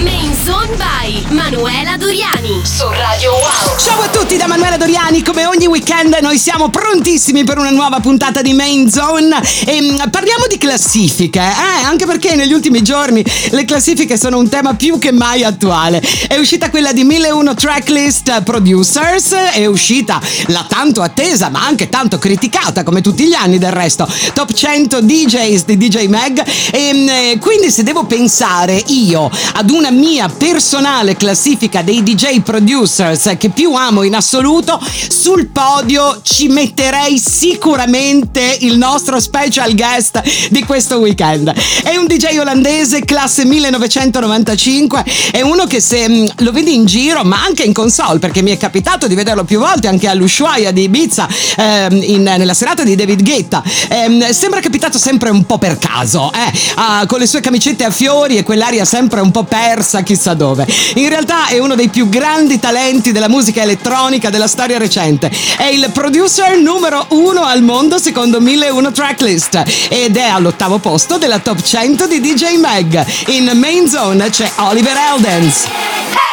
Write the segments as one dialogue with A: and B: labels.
A: Main Zone by Manuela Doriani su Radio Wow.
B: Ciao a tutti da Manuela Doriani, come ogni weekend noi siamo prontissimi per una nuova puntata di Main Zone e mm, parliamo di classifiche, eh? anche perché negli ultimi giorni le classifiche sono un tema più che mai attuale. È uscita quella di 1001 Tracklist Producers, è uscita la tanto attesa ma anche tanto criticata come tutti gli anni del resto, Top 100 DJs di DJ Mag e mm, quindi se devo pensare io ad una mia personale classifica dei DJ producers che più amo in assoluto, sul podio ci metterei sicuramente il nostro special guest di questo weekend. È un DJ olandese classe 1995, è uno che se mm, lo vedi in giro, ma anche in console, perché mi è capitato di vederlo più volte anche all'Ushuaia di Ibiza ehm, in, nella serata di David Guetta, ehm, sembra capitato sempre un po' per caso, eh? ah, con le sue camicette a fiori e quell'aria sempre un po' persa, chissà dove. In realtà è uno dei più grandi talenti della musica elettronica della storia recente. È il producer numero uno al mondo secondo 1001 Tracklist ed è all'ottavo posto della top 100 di DJ Mag. In Main Zone c'è Oliver Eldens.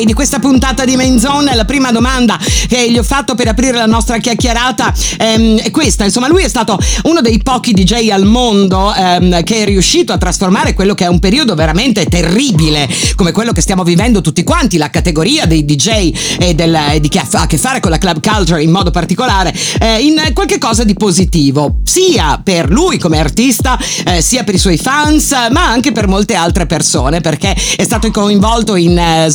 B: DJ di questa puntata di Main Zone. La prima domanda che gli ho fatto per aprire la nostra chiacchierata ehm, è questa. Insomma, lui è stato uno dei pochi DJ al mondo ehm, che è riuscito a trasformare quello che è un periodo veramente terribile, come quello che stiamo vivendo tutti quanti, la categoria dei DJ e del, di chi ha a che fare con la club culture in modo particolare, eh, in qualche cosa di positivo, sia per lui come artista, eh, sia per i suoi fans, ma anche per molte altre persone, perché è stato coinvolto in eh,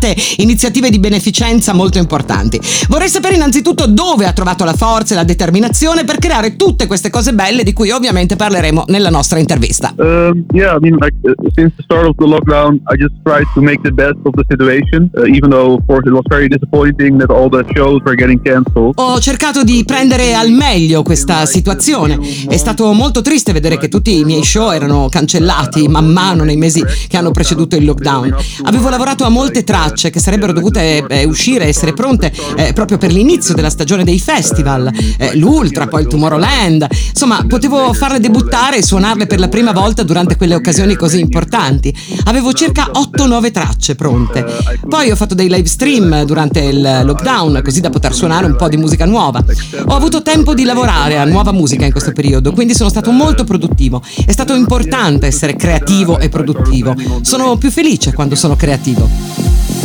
B: svariate iniziative di beneficenza molto importanti. Vorrei sapere innanzitutto dove ha trovato la forza e la determinazione per creare tutte queste cose belle di cui ovviamente parleremo nella nostra intervista.
C: Um, yeah, I mean, like uh, since the start of the lockdown, I just tried to make the best of the situation, uh, even though of course it was very disappointing that all the shows were getting cancelled.
B: Ho cercato di prendere al meglio questa situazione. È stato molto triste vedere che tutti i miei show erano cancellati man mano nei mesi che hanno preceduto il lockdown. Avevo lavorato a molte tracce che sarebbero dovute eh, uscire, essere pronte eh, proprio per l'inizio della stagione dei festival, eh, l'Ultra, poi il Tomorrowland. Insomma, potevo farle debuttare e suonarle per la prima volta durante quelle occasioni così importanti. Avevo circa 8-9 tracce pronte. Poi ho fatto dei live stream durante il lockdown, così da poter suonare un po' di musica nuova. Ho avuto tempo di lavorare a nuova musica in questo periodo, quindi sono stato molto produttivo. È stato importante essere creativo e produttivo. Sono più felice quando sono creativo.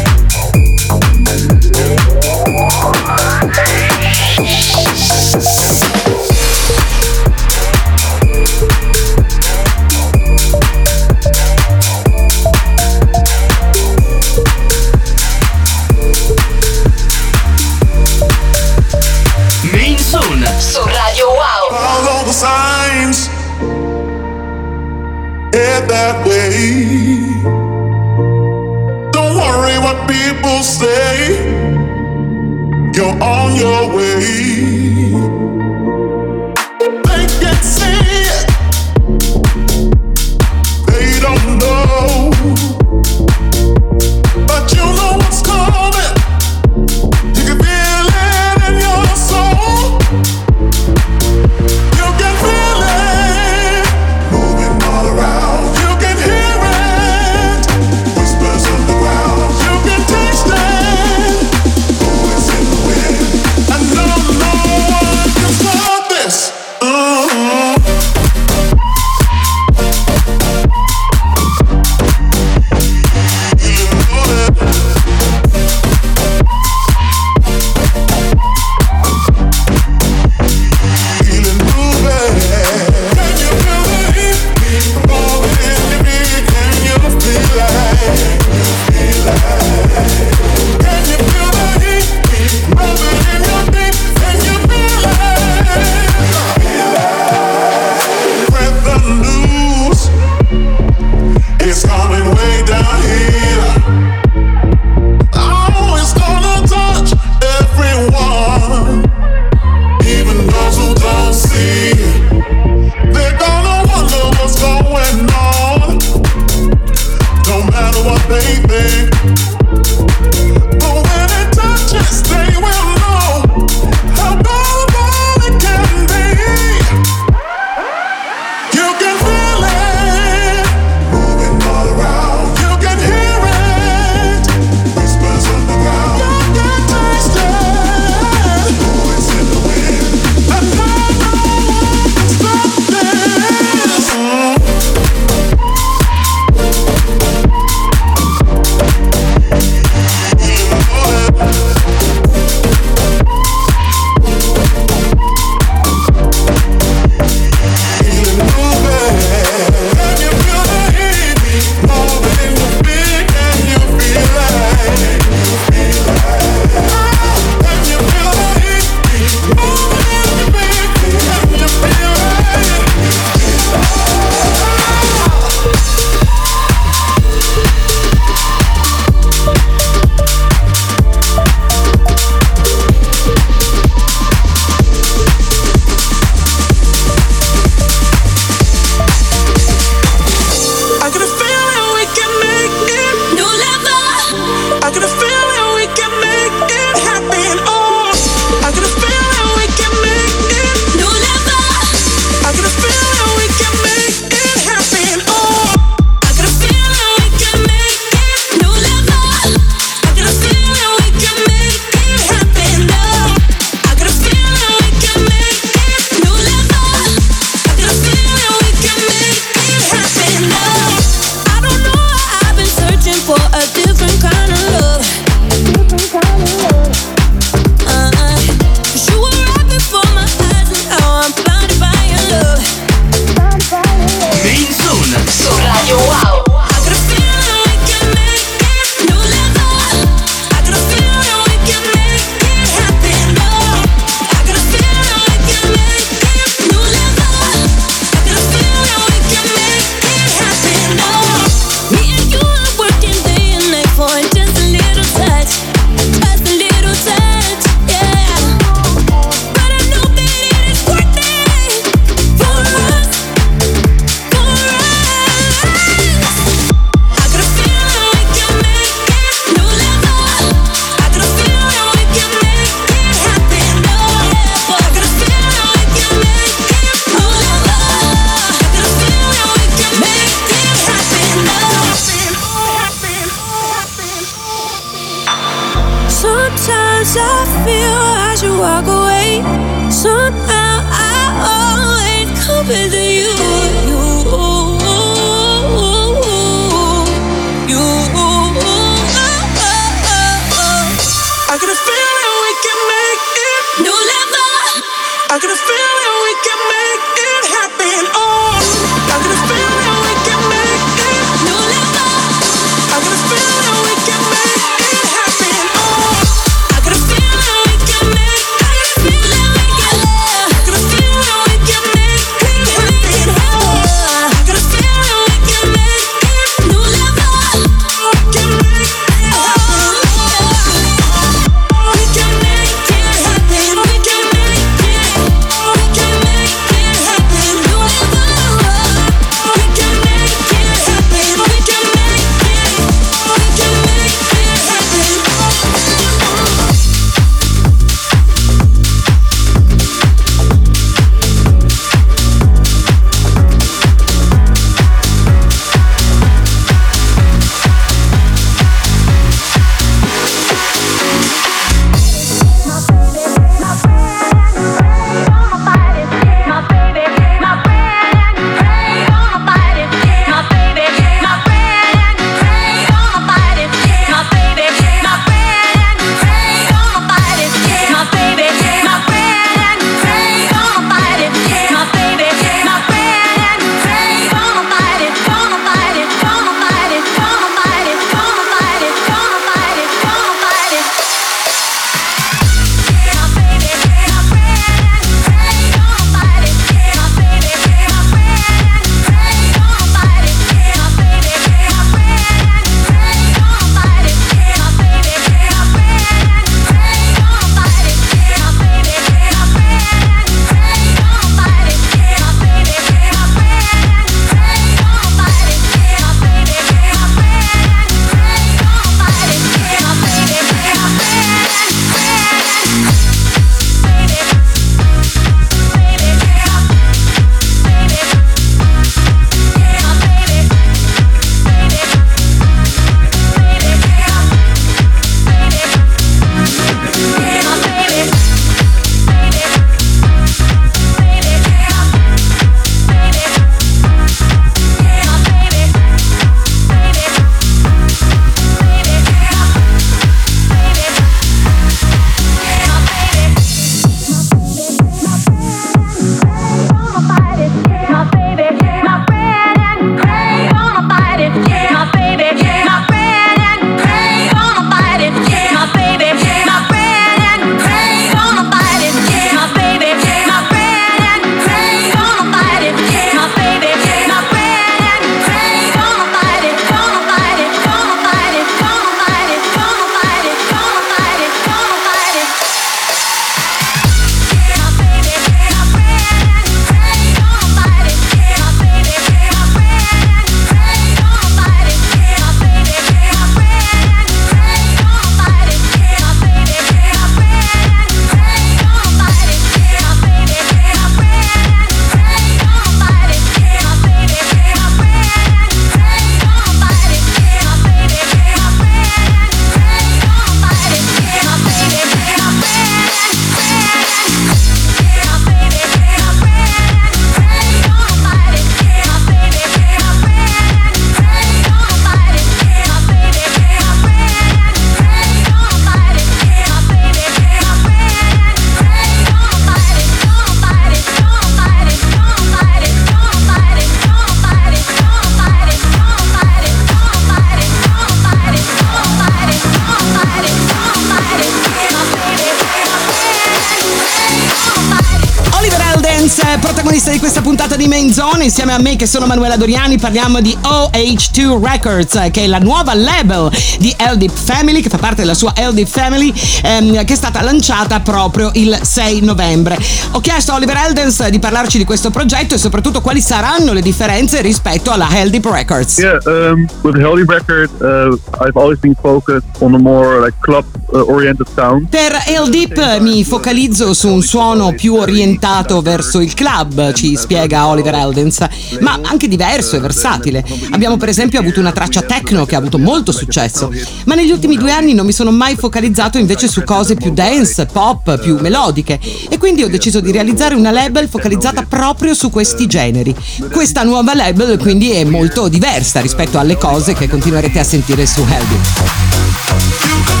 D: Zone,
B: insieme a me che sono Manuela Doriani, parliamo di OH2 Records, che è la nuova label di LD Family, che fa parte della sua LD Family, ehm, che è stata lanciata proprio il 6 novembre. Ho chiesto a Oliver Eldens di parlarci di questo progetto e soprattutto quali saranno le differenze rispetto alla Healthy Records.
C: Yeah, um, with the Heldy record, uh, I've always been focused on a more like club-oriented sound.
B: Per El Deep mi focalizzo su un suono più orientato verso il
E: club, ci spiega Oliver Eldens, ma anche diverso e versatile. Abbiamo per esempio avuto una traccia techno che ha avuto molto successo, ma negli ultimi due anni non mi sono mai focalizzato invece su cose più dance, pop, più melodiche e quindi ho deciso di realizzare una label focalizzata proprio su questi generi. Questa nuova label quindi è molto diversa rispetto alle cose che continuerete a sentire su Helby.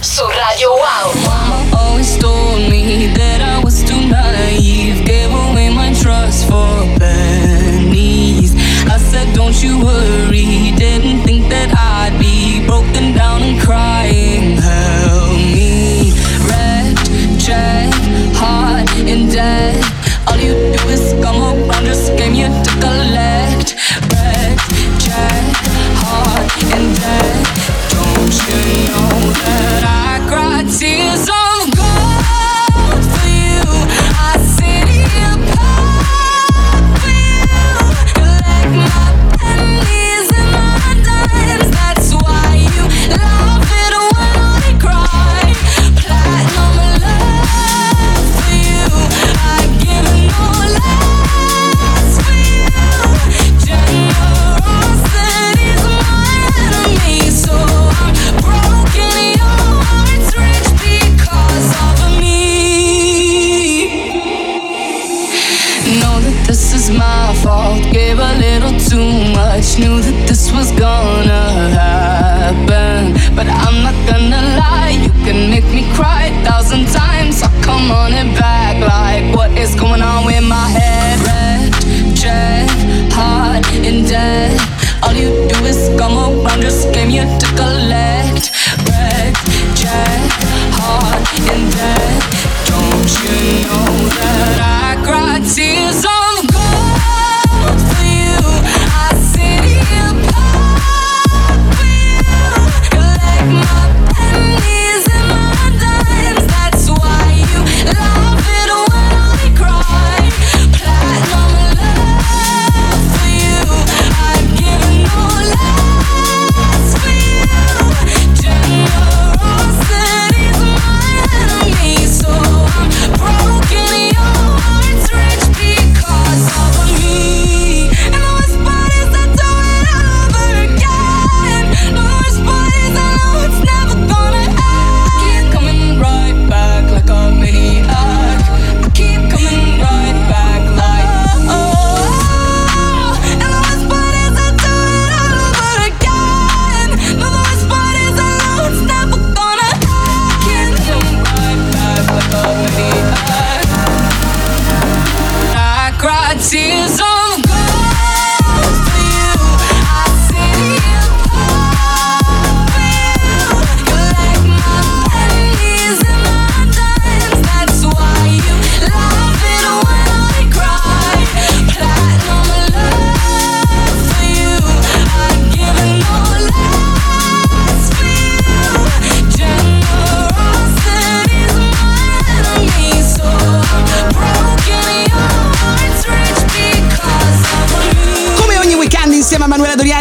A: su Radio
F: One.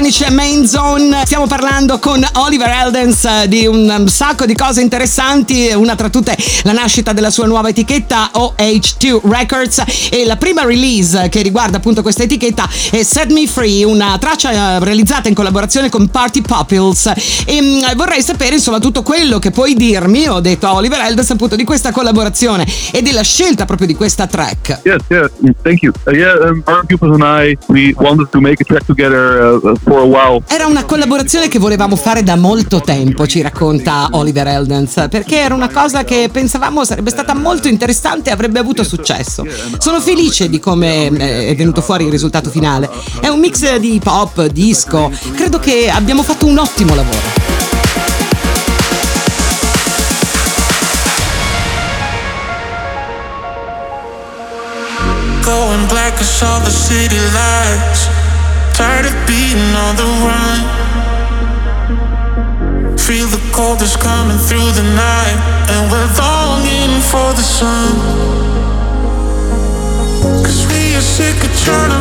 F: domani Main Zone. Stiamo parlando con Oliver Eldens eh, di un um, sacco di cose interessanti, una tra tutte la nascita della sua nuova etichetta OH2 Records e la prima release che riguarda appunto questa etichetta è Set Me Free, una traccia eh, realizzata in collaborazione con Party Pupils. E mm, vorrei sapere insomma tutto quello che puoi dirmi, ho detto a Oliver Eldens appunto di questa collaborazione e della scelta proprio di questa track.
C: Yes, yes, thank you. Uh, yeah, um, our pupils and I, we wanted to make a track together uh, uh for
F: era una collaborazione che volevamo fare da molto tempo, ci racconta Oliver Eldens, perché era una cosa che pensavamo sarebbe stata molto interessante e avrebbe avuto successo. Sono felice di come eh, è venuto fuori il risultato finale. È un mix di pop, disco. Credo che abbiamo fatto un ottimo lavoro.
D: Going black, I saw the city lights. Tired of being on the run. Feel the cold is coming through the night, and we're longing for the sun. Cause we are sick of trying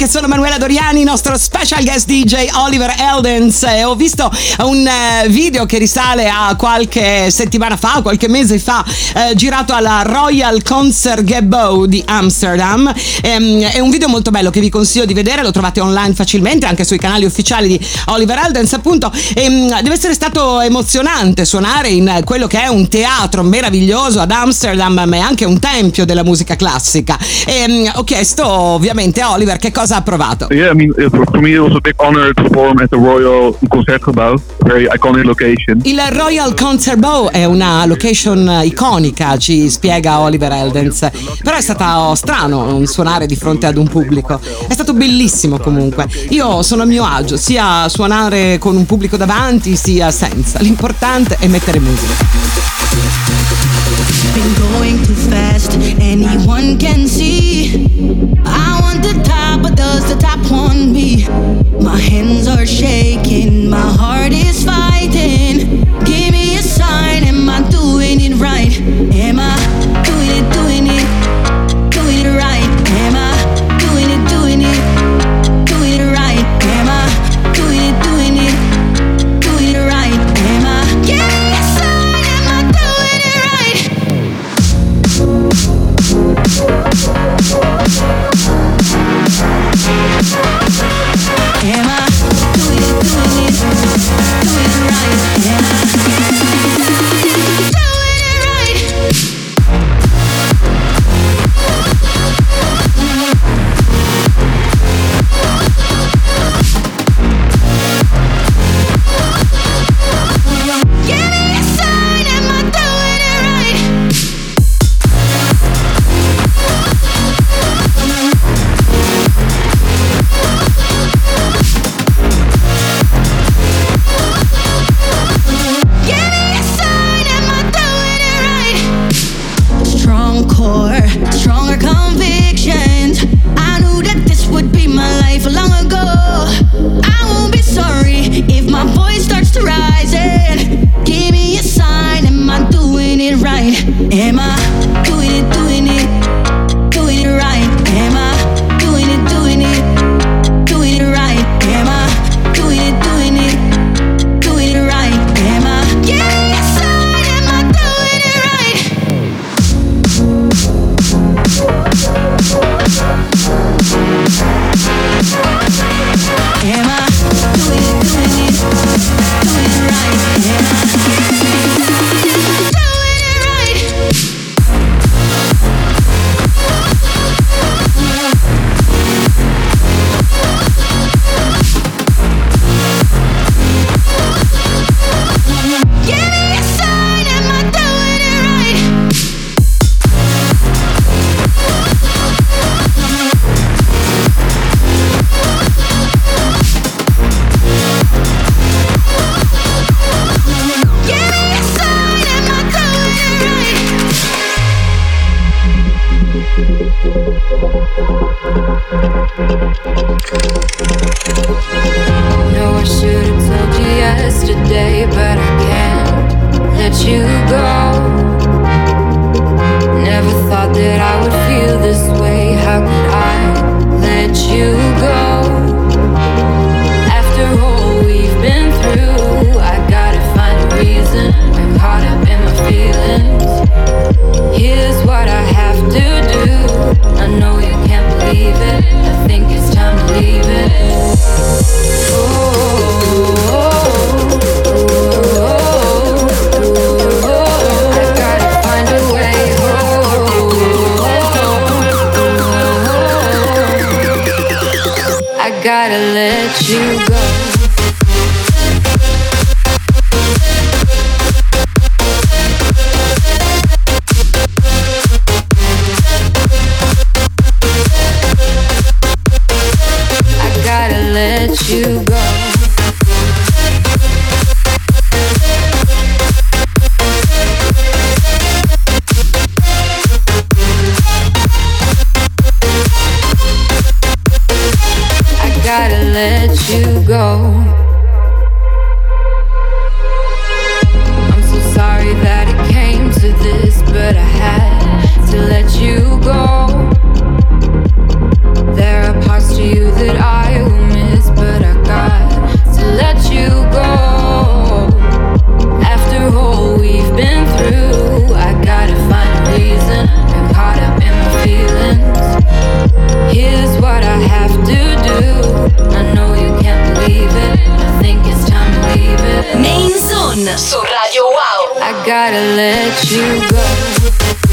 B: che sono Manuela Doriani, nostro special guest DJ Oliver Eldens. E ho visto un eh, video che risale a qualche settimana fa, qualche mese fa, eh, girato alla Royal Concert Gebo di Amsterdam. Ehm, è un video molto bello che vi consiglio di vedere, lo trovate online facilmente anche sui canali ufficiali di Oliver Eldens, appunto. Ehm, deve essere stato emozionante suonare in quello che è un teatro meraviglioso ad Amsterdam, ma è anche un tempio della musica classica. E, ehm, ho chiesto ovviamente a Oliver che cosa ha provato.
C: Yeah, I mean, for me it was a big honor to perform at the Royal Concertgebouw, very iconic location.
B: Il Royal Concertgebouw è una location iconica, ci spiega Oliver Eldens. Però è stato strano suonare di fronte ad un pubblico. È stato bellissimo comunque. Io sono a mio agio, sia suonare con un pubblico davanti sia senza. L'importante è mettere musica.
F: Been going too fast, anyone can see. I want the top, but does the top want me? My hands are shaking, my heart is fighting. Give I'm caught up in my feelings. Here's what I have to do. I know you can't believe it. I think it's time to leave it.
A: Su Radio Wow.
G: I gotta let you go.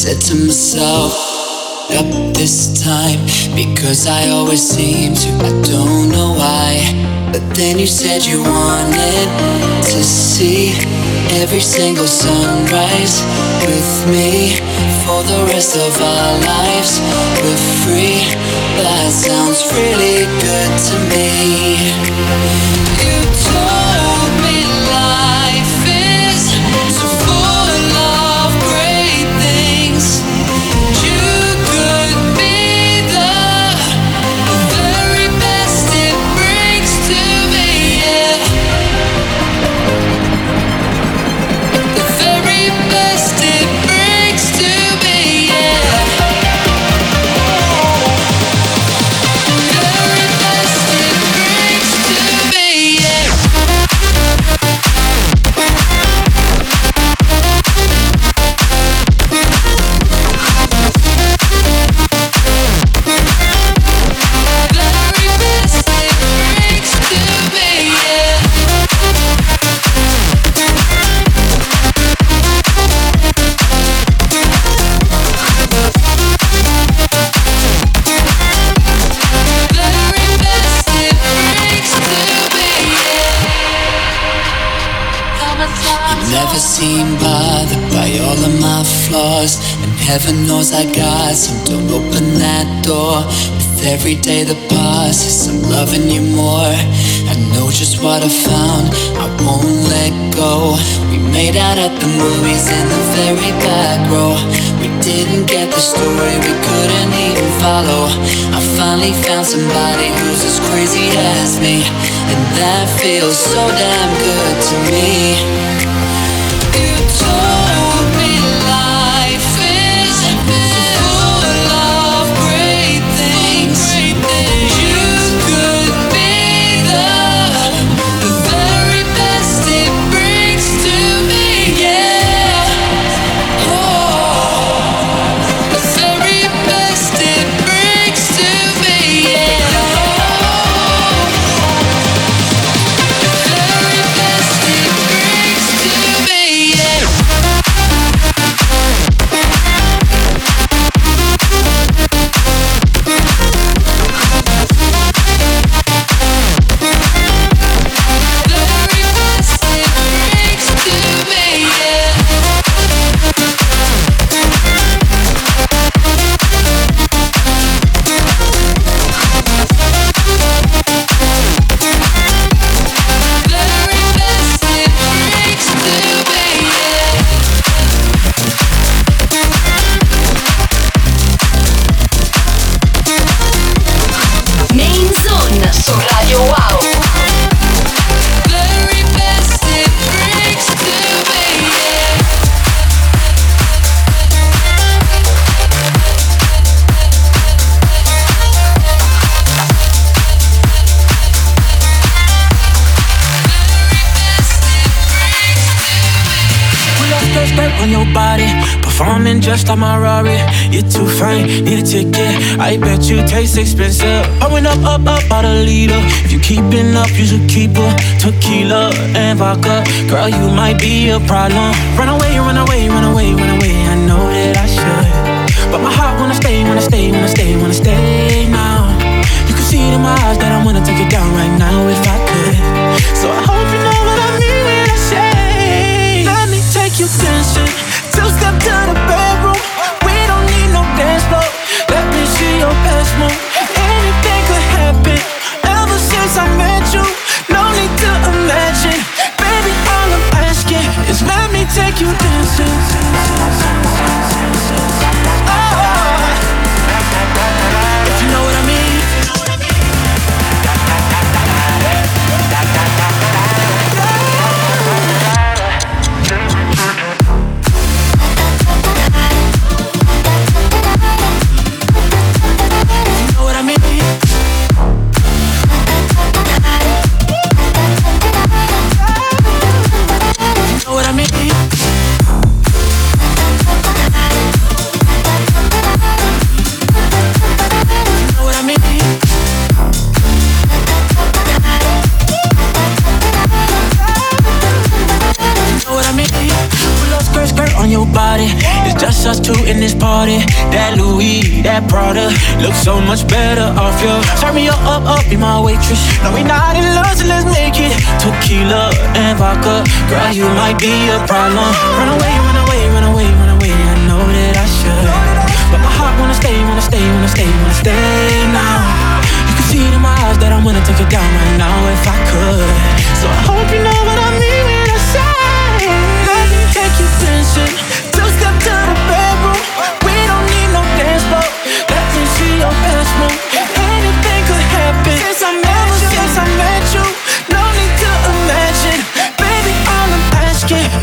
F: Said to myself, up this time because I always seem to. I don't know why, but then you said you wanted to see every single sunrise with me for the rest of our lives. We're free. That sounds really good to me. You told I got some. Don't open that door. With every day that passes, I'm loving you more. I know just what I found. I won't let go. We made out at the movies in the very back row. We didn't get the story, we couldn't even follow. I finally found somebody who's as crazy as me, and that feels so damn good to me.
H: Up, up, up, out a leader. If you keeping up, you should keep a tequila and vodka. Girl, you might be a problem. Run away, run away, run away, run away. I know that I should. But my heart wanna stay, wanna stay, wanna stay, wanna stay now. You can see it in my eyes that I wanna take it down right now if I could. So I hope you know what I mean when I say, Let me take you dancing. Two step to the bedroom. Waitress. No, we not in love, so let's make it. Tequila and vodka. Girl, you might be a problem. Run away, run away, run away, run away. I know that I should. But my heart wanna stay, wanna stay, wanna stay, wanna stay now. You can see it in my eyes that I wanna take it down right now if I could. So I hope you know what I mean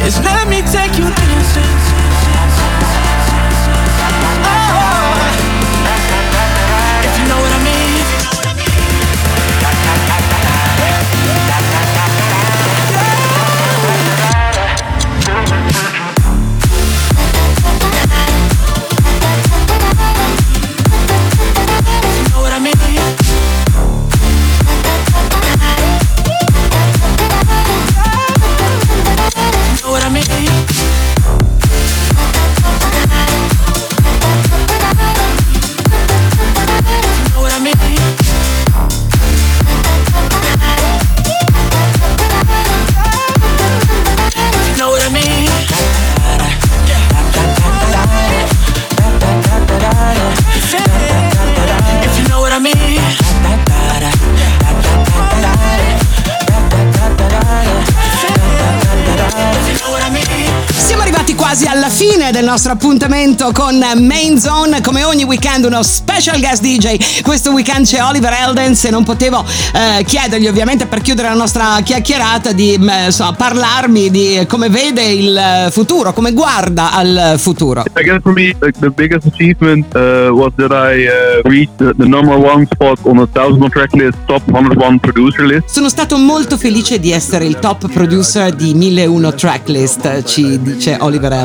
H: is let me take
B: quasi alla fine del nostro appuntamento con Main Zone. Come ogni weekend, uno special guest DJ. Questo weekend c'è Oliver Eldens e non potevo eh, chiedergli, ovviamente, per chiudere la nostra chiacchierata, di eh, insomma, parlarmi di come vede il futuro, come guarda al futuro.
C: I guess for me, like, the biggest achievement uh, was that I uh, reached the, the number one spot on the thousand track list, top 101 producer list.
B: Sono stato molto felice di essere il top producer di 1001 tracklist, ci dice Oliver Eldens.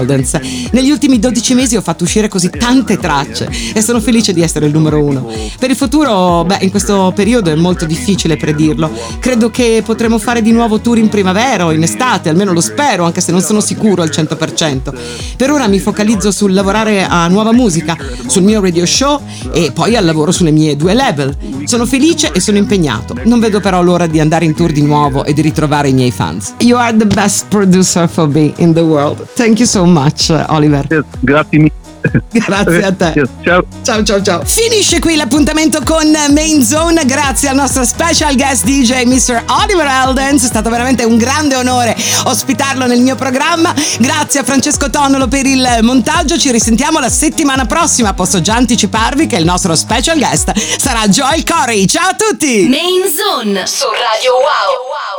B: Negli ultimi 12 mesi ho fatto uscire così tante tracce e sono felice di essere il numero uno. Per il futuro, beh, in questo periodo è molto difficile predirlo. Credo che potremo fare di nuovo tour in primavera o in estate, almeno lo spero, anche se non sono sicuro al 100%. Per ora mi focalizzo sul lavorare a nuova musica, sul mio radio show e poi al lavoro sulle mie due label. Sono felice e sono impegnato. Non vedo però l'ora di andare in tour di nuovo e di ritrovare i miei fans. You are the best producer for me in the world. Thank you so much, uh, Oliver.
C: Yes, grazie mille.
B: Grazie a te.
C: Yes, ciao.
B: Ciao ciao ciao. Finisce qui l'appuntamento con Main Zone. Grazie al nostro special guest DJ Mr. Oliver Eldens. È stato veramente un grande onore ospitarlo nel mio programma. Grazie a Francesco Tonnolo per il montaggio. Ci risentiamo la settimana prossima. Posso già anticiparvi che il nostro special guest sarà Joel Corey. Ciao a tutti!
A: Main Zone su Radio Wow.